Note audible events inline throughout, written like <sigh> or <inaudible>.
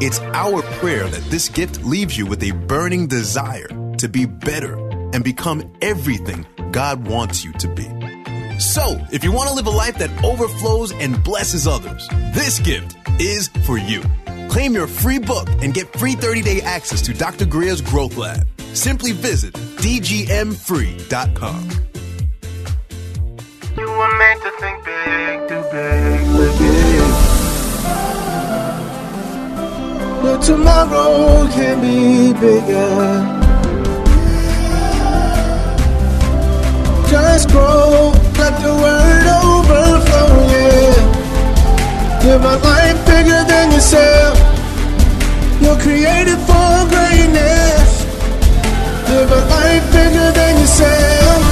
It's our prayer that this gift leaves you with a burning desire to be better and become everything God wants you to be. So, if you want to live a life that overflows and blesses others, this gift is for you. Claim your free book and get free 30 day access to Dr. Grier's Growth Lab. Simply visit dgmfree.com. Tomorrow can be bigger. Just grow, let the word overflow, yeah. Live life bigger than yourself. You're created for greatness. Live a life bigger than yourself.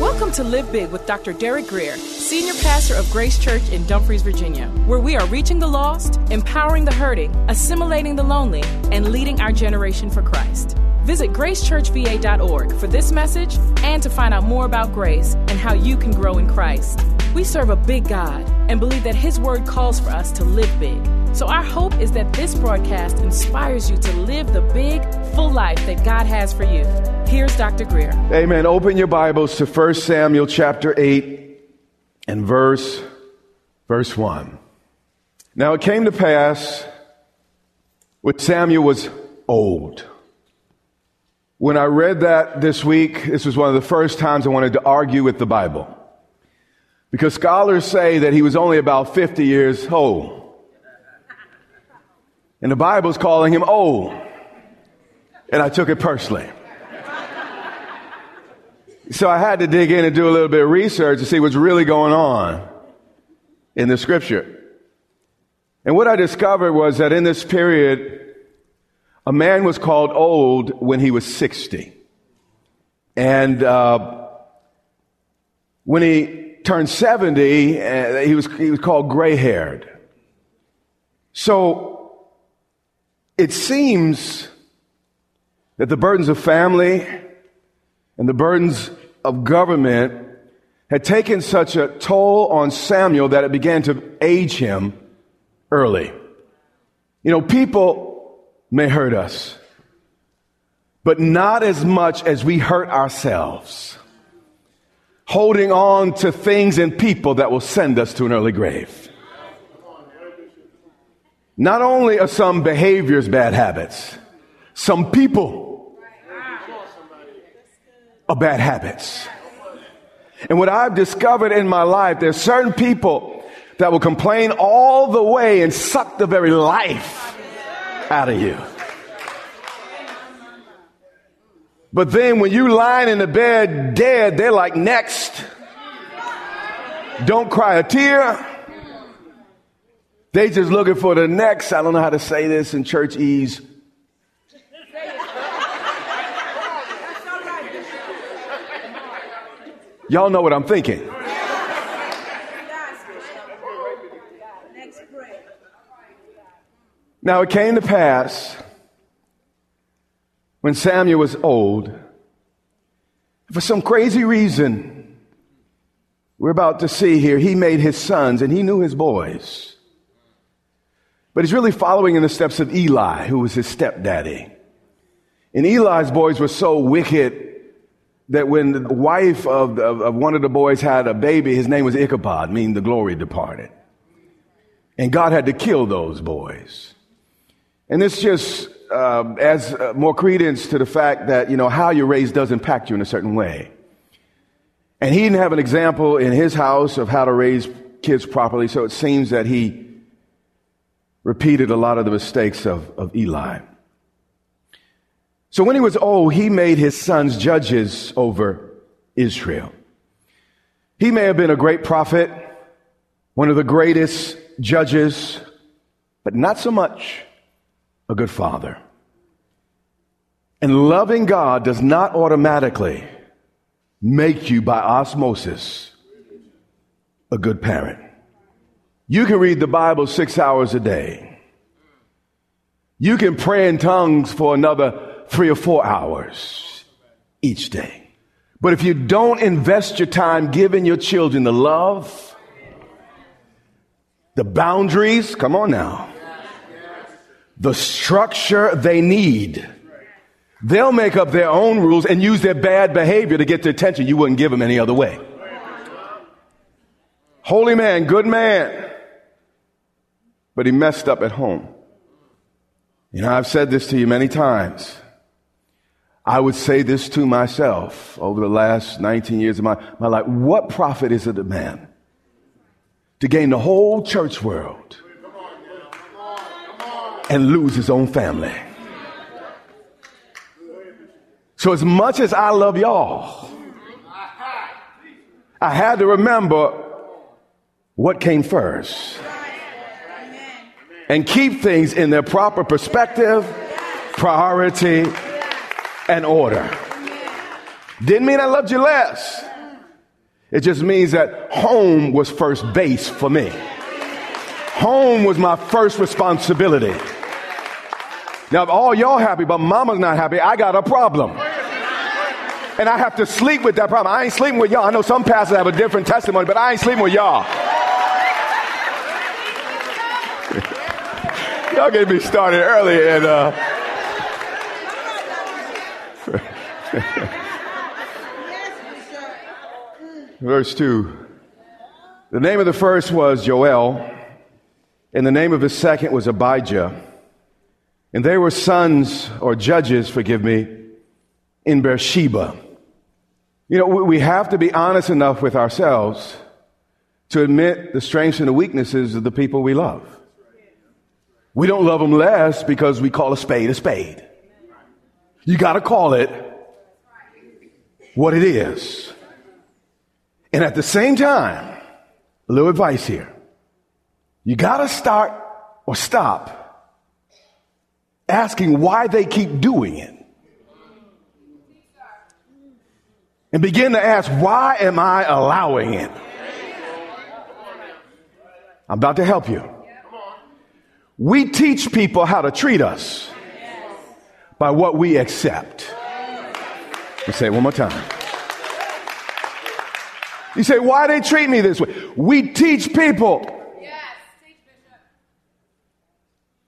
Welcome to Live Big with Dr. Derek Grier, Senior Pastor of Grace Church in Dumfries, Virginia, where we are reaching the lost, empowering the hurting, assimilating the lonely, and leading our generation for Christ. Visit gracechurchva.org for this message and to find out more about grace and how you can grow in Christ. We serve a big God and believe that His Word calls for us to live big. So, our hope is that this broadcast inspires you to live the big, full life that God has for you. Here's Dr. Grier. Amen. Open your Bibles to 1 Samuel chapter 8 and verse verse 1. Now it came to pass when Samuel was old. When I read that this week, this was one of the first times I wanted to argue with the Bible. Because scholars say that he was only about 50 years old. And the Bible's calling him old. And I took it personally. So I had to dig in and do a little bit of research to see what's really going on in the scripture. And what I discovered was that in this period, a man was called old when he was 60. And uh, when he turned 70, uh, he, was, he was called gray haired. So it seems that the burdens of family and the burdens of government had taken such a toll on Samuel that it began to age him early. You know, people may hurt us, but not as much as we hurt ourselves. Holding on to things and people that will send us to an early grave. Not only are some behaviors bad habits, some people are bad habits. And what I've discovered in my life, there's certain people that will complain all the way and suck the very life out of you. But then when you lying in the bed dead, they're like, next. Don't cry a tear. They just looking for the next. I don't know how to say this in church ease. Y'all know what I'm thinking. Now it came to pass when Samuel was old, for some crazy reason, we're about to see here, he made his sons and he knew his boys. But he's really following in the steps of Eli, who was his stepdaddy. And Eli's boys were so wicked that when the wife of, of, of, one of the boys had a baby, his name was Ichabod, meaning the glory departed. And God had to kill those boys. And this just uh, adds uh, more credence to the fact that, you know, how you're raised does impact you in a certain way. And he didn't have an example in his house of how to raise kids properly, so it seems that he repeated a lot of the mistakes of, of Eli. So when he was old, he made his sons judges over Israel. He may have been a great prophet, one of the greatest judges, but not so much a good father. And loving God does not automatically make you by osmosis a good parent. You can read the Bible six hours a day. You can pray in tongues for another three or four hours each day. But if you don't invest your time giving your children the love, the boundaries, come on now, the structure they need, they'll make up their own rules and use their bad behavior to get the attention you wouldn't give them any other way. Holy man, good man, but he messed up at home. You know, I've said this to you many times. I would say this to myself over the last 19 years of my, my life. What profit is it a man to gain the whole church world and lose his own family? So, as much as I love y'all, I had to remember what came first and keep things in their proper perspective, priority, and order. Didn't mean I loved you less. It just means that home was first base for me. Home was my first responsibility. Now, if all y'all happy, but mama's not happy, I got a problem. And I have to sleep with that problem. I ain't sleeping with y'all. I know some pastors have a different testimony, but I ain't sleeping with y'all. <laughs> y'all get me started early and uh, <laughs> Verse 2. The name of the first was Joel, and the name of the second was Abijah. And they were sons or judges, forgive me, in Beersheba. You know, we have to be honest enough with ourselves to admit the strengths and the weaknesses of the people we love. We don't love them less because we call a spade a spade. You got to call it what it is. And at the same time, a little advice here. You gotta start or stop asking why they keep doing it. And begin to ask, why am I allowing it? I'm about to help you. We teach people how to treat us by what we accept. Let's say it one more time. You say, why they treat me this way? We teach people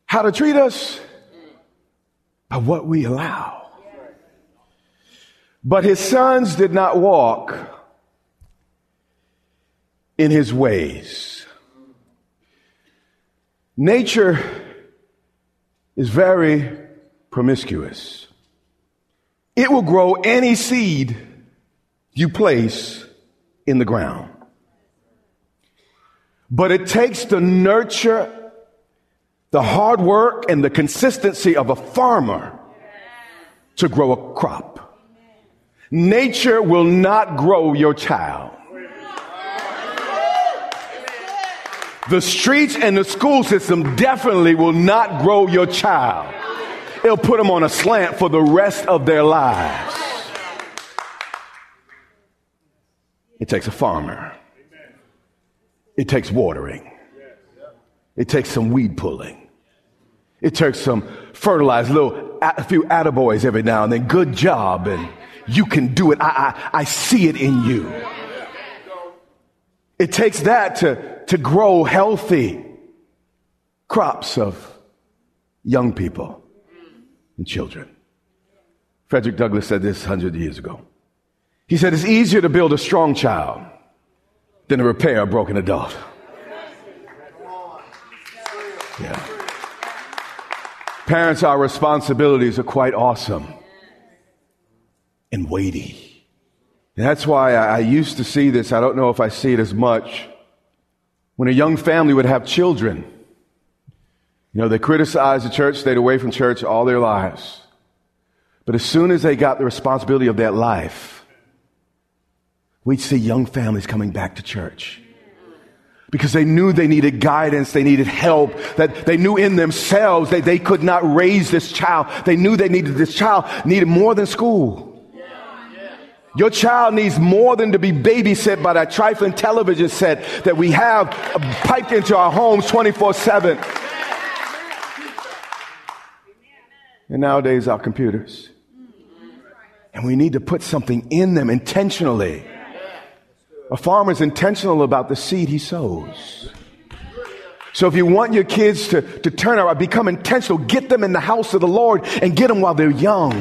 how to treat us by what we allow. But his sons did not walk in his ways. Nature is very promiscuous. It will grow any seed you place in the ground. But it takes the nurture, the hard work, and the consistency of a farmer to grow a crop. Nature will not grow your child. The streets and the school system definitely will not grow your child. It'll put them on a slant for the rest of their lives. It takes a farmer. It takes watering. It takes some weed pulling. It takes some fertilized little, a few attaboys every now and then. Good job. And you can do it. I, I, I see it in you. It takes that to, to grow healthy crops of young people and children. Frederick Douglass said this 100 years ago. He said, It's easier to build a strong child than to repair a broken adult. Yeah. Parents, our responsibilities are quite awesome and weighty. And that's why I, I used to see this. I don't know if I see it as much. When a young family would have children, you know, they criticized the church, stayed away from church all their lives. But as soon as they got the responsibility of that life, we'd see young families coming back to church. Because they knew they needed guidance, they needed help, that they knew in themselves that they could not raise this child. They knew they needed this child, needed more than school. Your child needs more than to be babysit by that trifling television set that we have piped into our homes 24 7. And nowadays, our computers. And we need to put something in them intentionally. A farmer is intentional about the seed he sows. So if you want your kids to, to turn out, become intentional, get them in the house of the Lord and get them while they're young,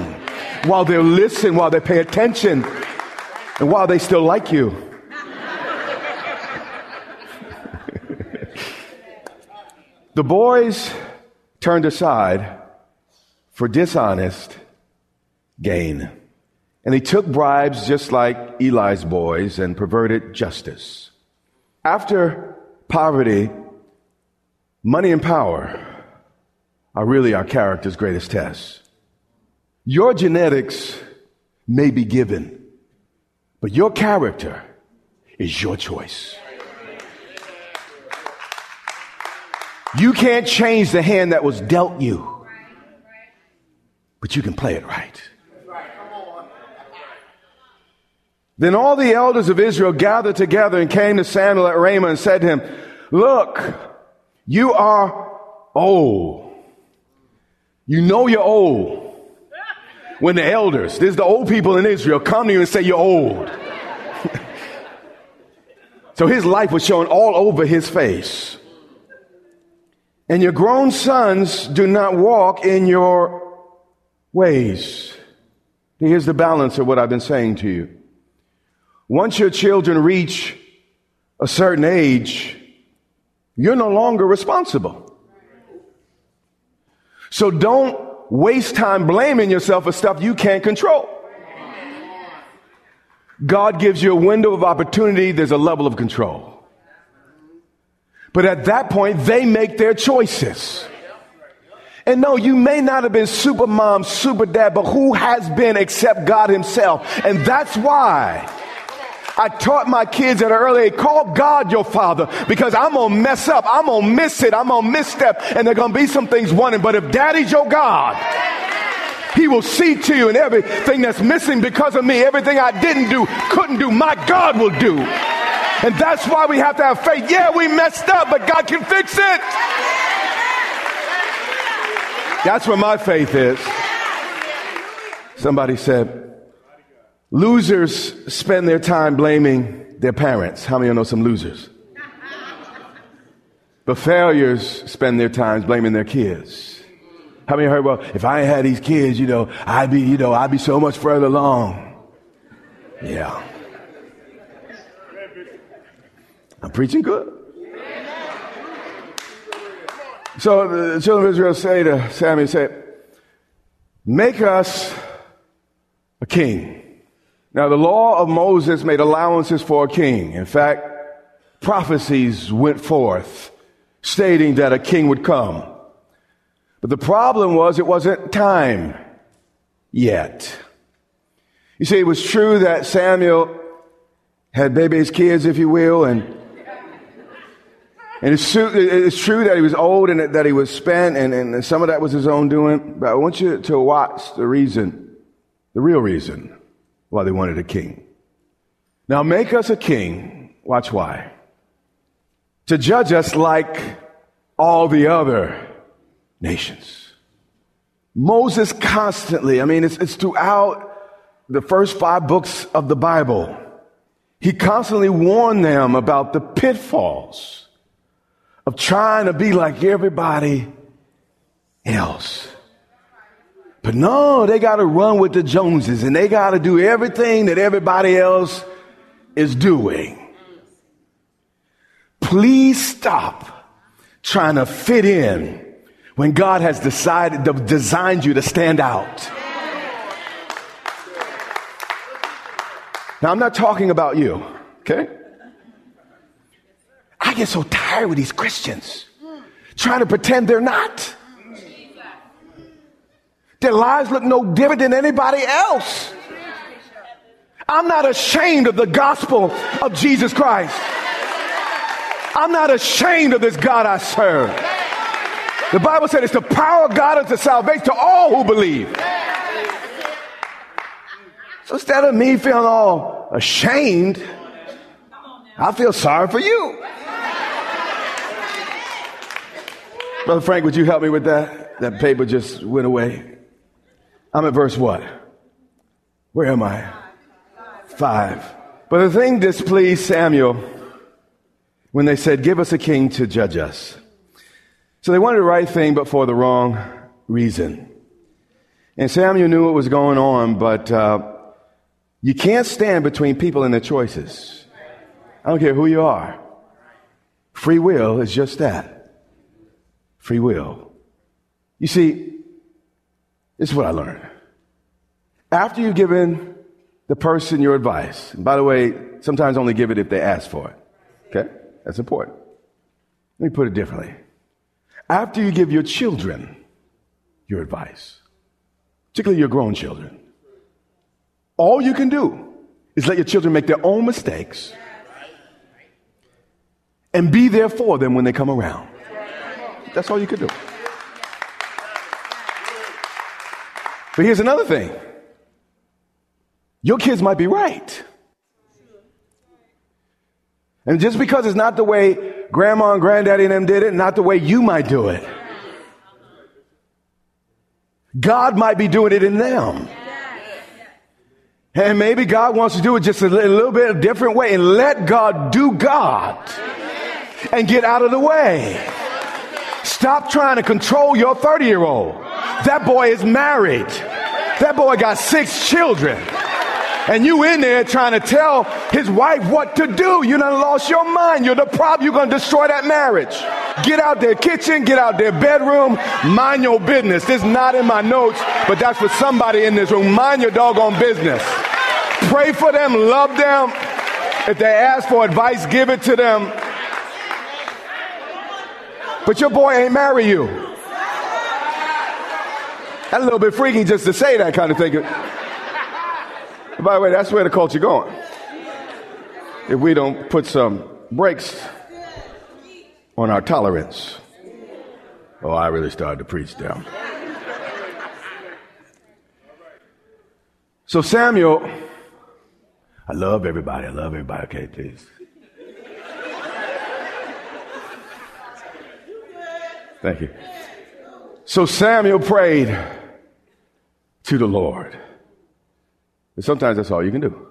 while they're listening, while they pay attention, and while they still like you. <laughs> the boys turned aside for dishonest gain. And he took bribes just like Eli's boys and perverted justice. After poverty, money and power are really our character's greatest tests. Your genetics may be given, but your character is your choice. You can't change the hand that was dealt you, but you can play it right. Then all the elders of Israel gathered together and came to Samuel at Ramah and said to him, Look, you are old. You know you're old. <laughs> When the elders, there's the old people in Israel, come to you and say you're old. <laughs> so his life was showing all over his face. And your grown sons do not walk in your ways. Here's the balance of what I've been saying to you. Once your children reach a certain age, you're no longer responsible. So don't waste time blaming yourself for stuff you can't control. God gives you a window of opportunity, there's a level of control. But at that point, they make their choices. And no, you may not have been super mom, super dad, but who has been except God Himself? And that's why I taught my kids at an early age, call God your father because I'm going to mess up. I'm going to miss it. I'm going to misstep and there going to be some things wanting. But if daddy's your God, he will see to you and everything that's missing because of me, everything I didn't do, couldn't do, my God will do. And that's why we have to have faith. Yeah, we messed up, but God can fix it. That's where my faith is. Somebody said, Losers spend their time blaming their parents. How many of you know some losers? But failures spend their time blaming their kids. How many heard, well, if I ain't had these kids, you know, I'd be, you know, I'd be so much further along. Yeah. I'm preaching good. So the children of Israel say to Samuel, say, make us a king. Now, the law of Moses made allowances for a king. In fact, prophecies went forth stating that a king would come. But the problem was it wasn't time yet. You see, it was true that Samuel had baby's kids, if you will, and and it's true, it's true that he was old and that he was spent, and, and some of that was his own doing. But I want you to watch the reason, the real reason why they wanted a king. Now make us a king. Watch why. To judge us like all the other nations. Moses constantly, I mean, it's, it's throughout the first five books of the Bible. He constantly warned them about the pitfalls of trying to be like everybody else. But no, they got to run with the Joneses and they got to do everything that everybody else is doing. Please stop trying to fit in when God has decided, designed you to stand out. Now, I'm not talking about you, okay? I get so tired with these Christians trying to pretend they're not. Their lives look no different than anybody else. I'm not ashamed of the gospel of Jesus Christ. I'm not ashamed of this God I serve. The Bible said it's the power of God unto salvation to all who believe. So instead of me feeling all ashamed, I feel sorry for you. Brother Frank, would you help me with that? That paper just went away. I'm at verse what? Where am I? Five. But the thing displeased Samuel when they said, Give us a king to judge us. So they wanted the right thing, but for the wrong reason. And Samuel knew what was going on, but uh, you can't stand between people and their choices. I don't care who you are. Free will is just that. Free will. You see, this is what I learned. After you've given the person your advice, and by the way, sometimes only give it if they ask for it. Okay? That's important. Let me put it differently. After you give your children your advice, particularly your grown children, all you can do is let your children make their own mistakes and be there for them when they come around. That's all you can do. But here's another thing your kids might be right. And just because it's not the way grandma and granddaddy and them did it, not the way you might do it, God might be doing it in them. And maybe God wants to do it just a little bit a different way and let God do God and get out of the way. Stop trying to control your 30 year old. That boy is married. That boy got six children. And you in there trying to tell his wife what to do. You done lost your mind. You're the problem. You're going to destroy that marriage. Get out their kitchen, get out their bedroom, mind your business. This is not in my notes, but that's for somebody in this room. Mind your doggone business. Pray for them, love them. If they ask for advice, give it to them. But your boy ain't marry you. That's a little bit freaky just to say that kind of thing. By the way, that's where the culture going. If we don't put some brakes on our tolerance. Oh, I really started to preach down. So Samuel, I love everybody. I love everybody. Okay, please. Thank you. So Samuel prayed to the Lord. But sometimes that's all you can do.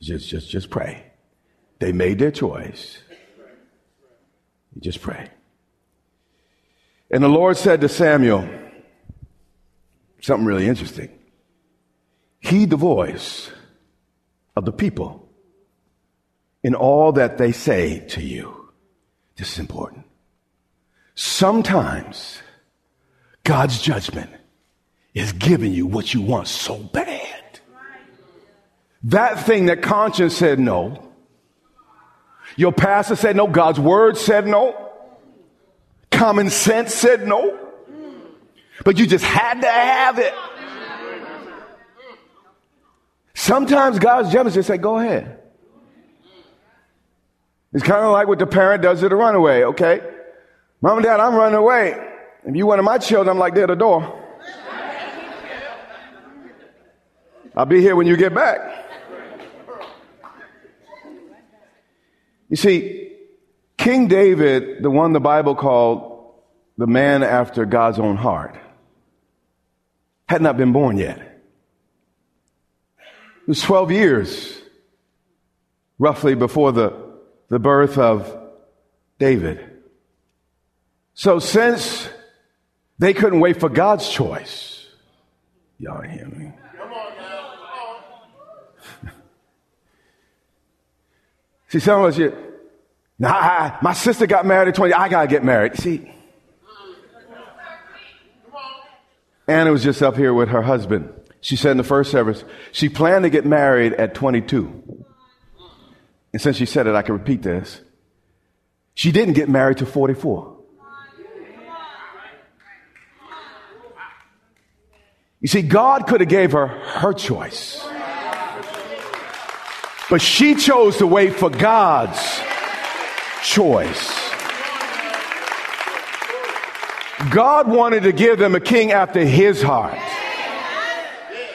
Just, just, just pray. They made their choice. You just pray. And the Lord said to Samuel something really interesting. Heed the voice of the people in all that they say to you. This is important. Sometimes God's judgment is giving you what you want so bad. That thing that conscience said no. Your pastor said no. God's word said no. Common sense said no. But you just had to have it. Sometimes God's judgment just say, go ahead. It's kind of like what the parent does to the runaway, okay? Mom and dad, I'm running away. If you one of my children, I'm like, they're at the door. I'll be here when you get back. You see, King David, the one the Bible called the man after God's own heart, had not been born yet. It was 12 years, roughly, before the, the birth of David. So since they couldn't wait for God's choice, y'all hear me? Come on now. See, some of us, you, now, I, my sister got married at 20. I got to get married. See, Anna was just up here with her husband. She said in the first service, she planned to get married at 22. And since she said it, I can repeat this. She didn't get married to 44. You see, God could have gave her her choice. But she chose to wait for God's choice. God wanted to give them a king after his heart.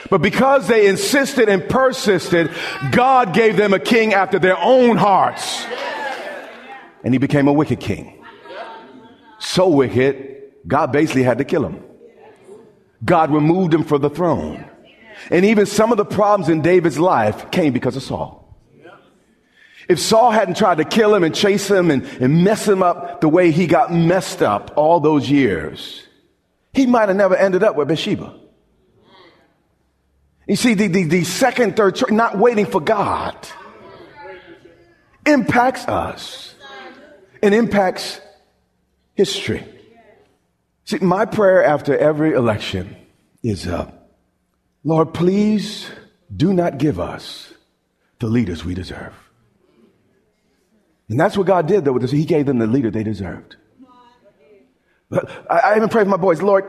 But because they insisted and persisted, God gave them a king after their own hearts. And he became a wicked king. So wicked, God basically had to kill him. God removed him from the throne. And even some of the problems in David's life came because of Saul. If Saul hadn't tried to kill him and chase him and, and mess him up the way he got messed up all those years, he might have never ended up with Bathsheba. You see, the, the, the second, third, not waiting for God impacts us and impacts history. See, my prayer after every election is, uh, Lord, please do not give us the leaders we deserve. And that's what God did, though. He gave them the leader they deserved. I, I even pray for my boys, Lord,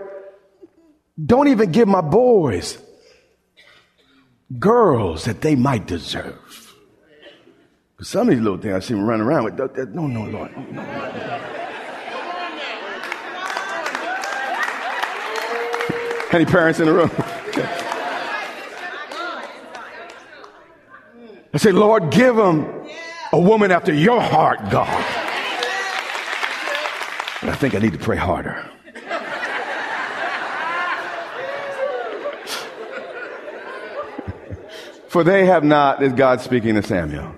don't even give my boys girls that they might deserve. Because some of these little things I see them running around with, no, no, Lord. No, <laughs> Any parents in the room? I say, Lord, give them a woman after your heart, God. And I think I need to pray harder. <laughs> For they have not, is God speaking to Samuel,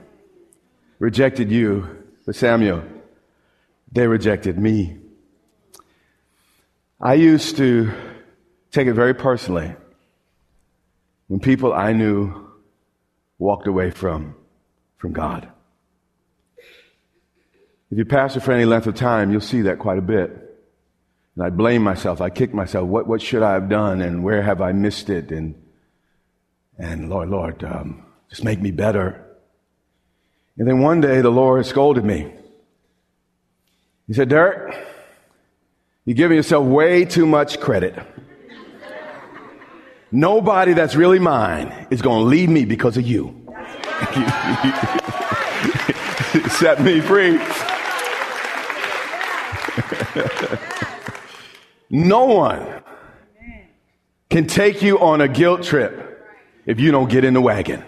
rejected you, but Samuel, they rejected me. I used to take it very personally when people I knew walked away from, from God. If you pastor for any length of time, you'll see that quite a bit. And I blame myself. I kick myself. What, what should I have done? And where have I missed it? And, and Lord, Lord, um, just make me better. And then one day the Lord scolded me. He said, Derek, you're giving yourself way too much credit. Nobody that's really mine is going to leave me because of you. <laughs> Set me free. <laughs> no one can take you on a guilt trip if you don't get in the wagon.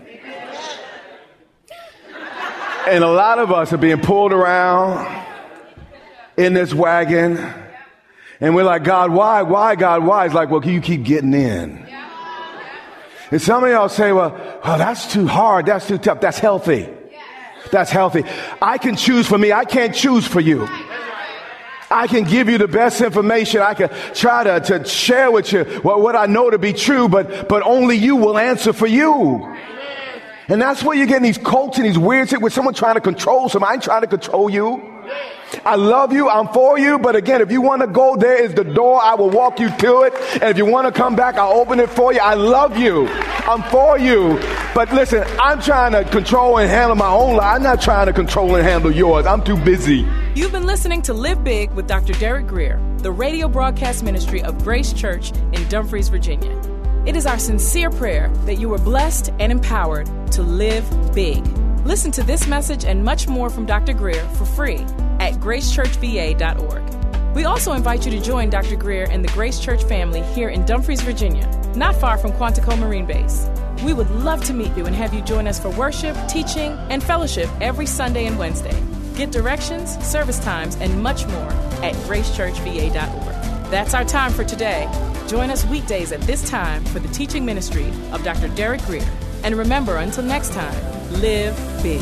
And a lot of us are being pulled around in this wagon. And we're like, God, why? Why, God, why? It's like, well, can you keep getting in. And some of y'all say, well, oh, that's too hard. That's too tough. That's healthy. That's healthy. I can choose for me. I can't choose for you. I can give you the best information. I can try to, to share with you what, what I know to be true, but, but only you will answer for you. And that's where you're getting these cults and these weird shit with someone trying to control someone. I ain't trying to control you. I love you. I'm for you. But again, if you want to go, there is the door. I will walk you to it. And if you want to come back, I'll open it for you. I love you. I'm for you. But listen, I'm trying to control and handle my own life. I'm not trying to control and handle yours. I'm too busy. You've been listening to Live Big with Dr. Derek Grier, the radio broadcast ministry of Grace Church in Dumfries, Virginia. It is our sincere prayer that you are blessed and empowered to live big. Listen to this message and much more from Dr. Grier for free at gracechurchva.org. We also invite you to join Dr. Grier and the Grace Church family here in Dumfries, Virginia, not far from Quantico Marine Base. We would love to meet you and have you join us for worship, teaching, and fellowship every Sunday and Wednesday. Get directions, service times, and much more at gracechurchva.org. That's our time for today. Join us weekdays at this time for the teaching ministry of Dr. Derek Grier. And remember, until next time, live big.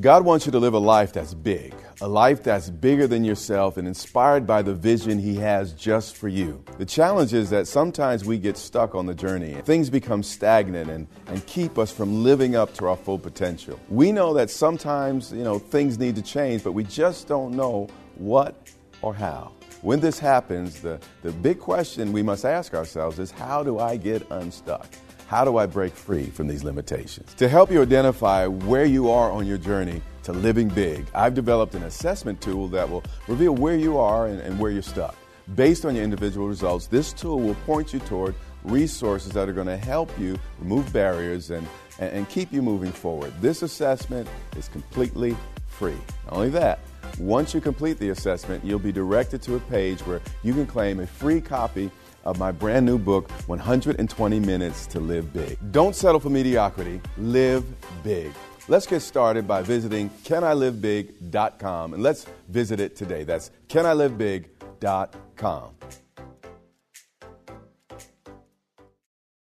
God wants you to live a life that's big, a life that's bigger than yourself and inspired by the vision He has just for you. The challenge is that sometimes we get stuck on the journey. Things become stagnant and, and keep us from living up to our full potential. We know that sometimes, you know, things need to change, but we just don't know what or how. When this happens, the, the big question we must ask ourselves is how do I get unstuck? How do I break free from these limitations? To help you identify where you are on your journey to living big, I've developed an assessment tool that will reveal where you are and, and where you're stuck. Based on your individual results, this tool will point you toward resources that are going to help you remove barriers and, and, and keep you moving forward. This assessment is completely free. Not only that, once you complete the assessment, you'll be directed to a page where you can claim a free copy of my brand new book, 120 Minutes to Live Big. Don't settle for mediocrity, live big. Let's get started by visiting canilivebig.com and let's visit it today. That's canilivebig.com.